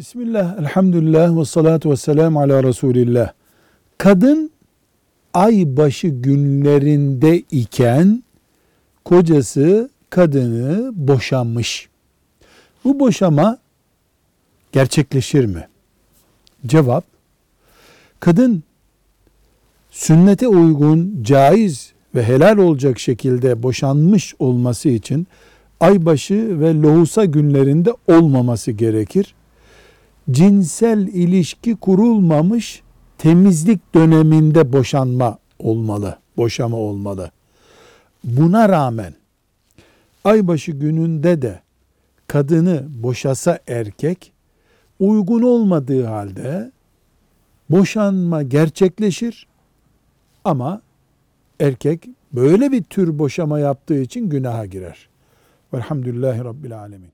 Bismillah, elhamdülillah ve salatu ve selamu ala Resulillah. Kadın aybaşı günlerinde iken kocası kadını boşanmış. Bu boşama gerçekleşir mi? Cevap, kadın sünnete uygun, caiz ve helal olacak şekilde boşanmış olması için aybaşı ve lohusa günlerinde olmaması gerekir. Cinsel ilişki kurulmamış temizlik döneminde boşanma olmalı, boşama olmalı. Buna rağmen aybaşı gününde de kadını boşasa erkek uygun olmadığı halde boşanma gerçekleşir ama erkek böyle bir tür boşama yaptığı için günaha girer. Velhamdülillahi Rabbil Alemin.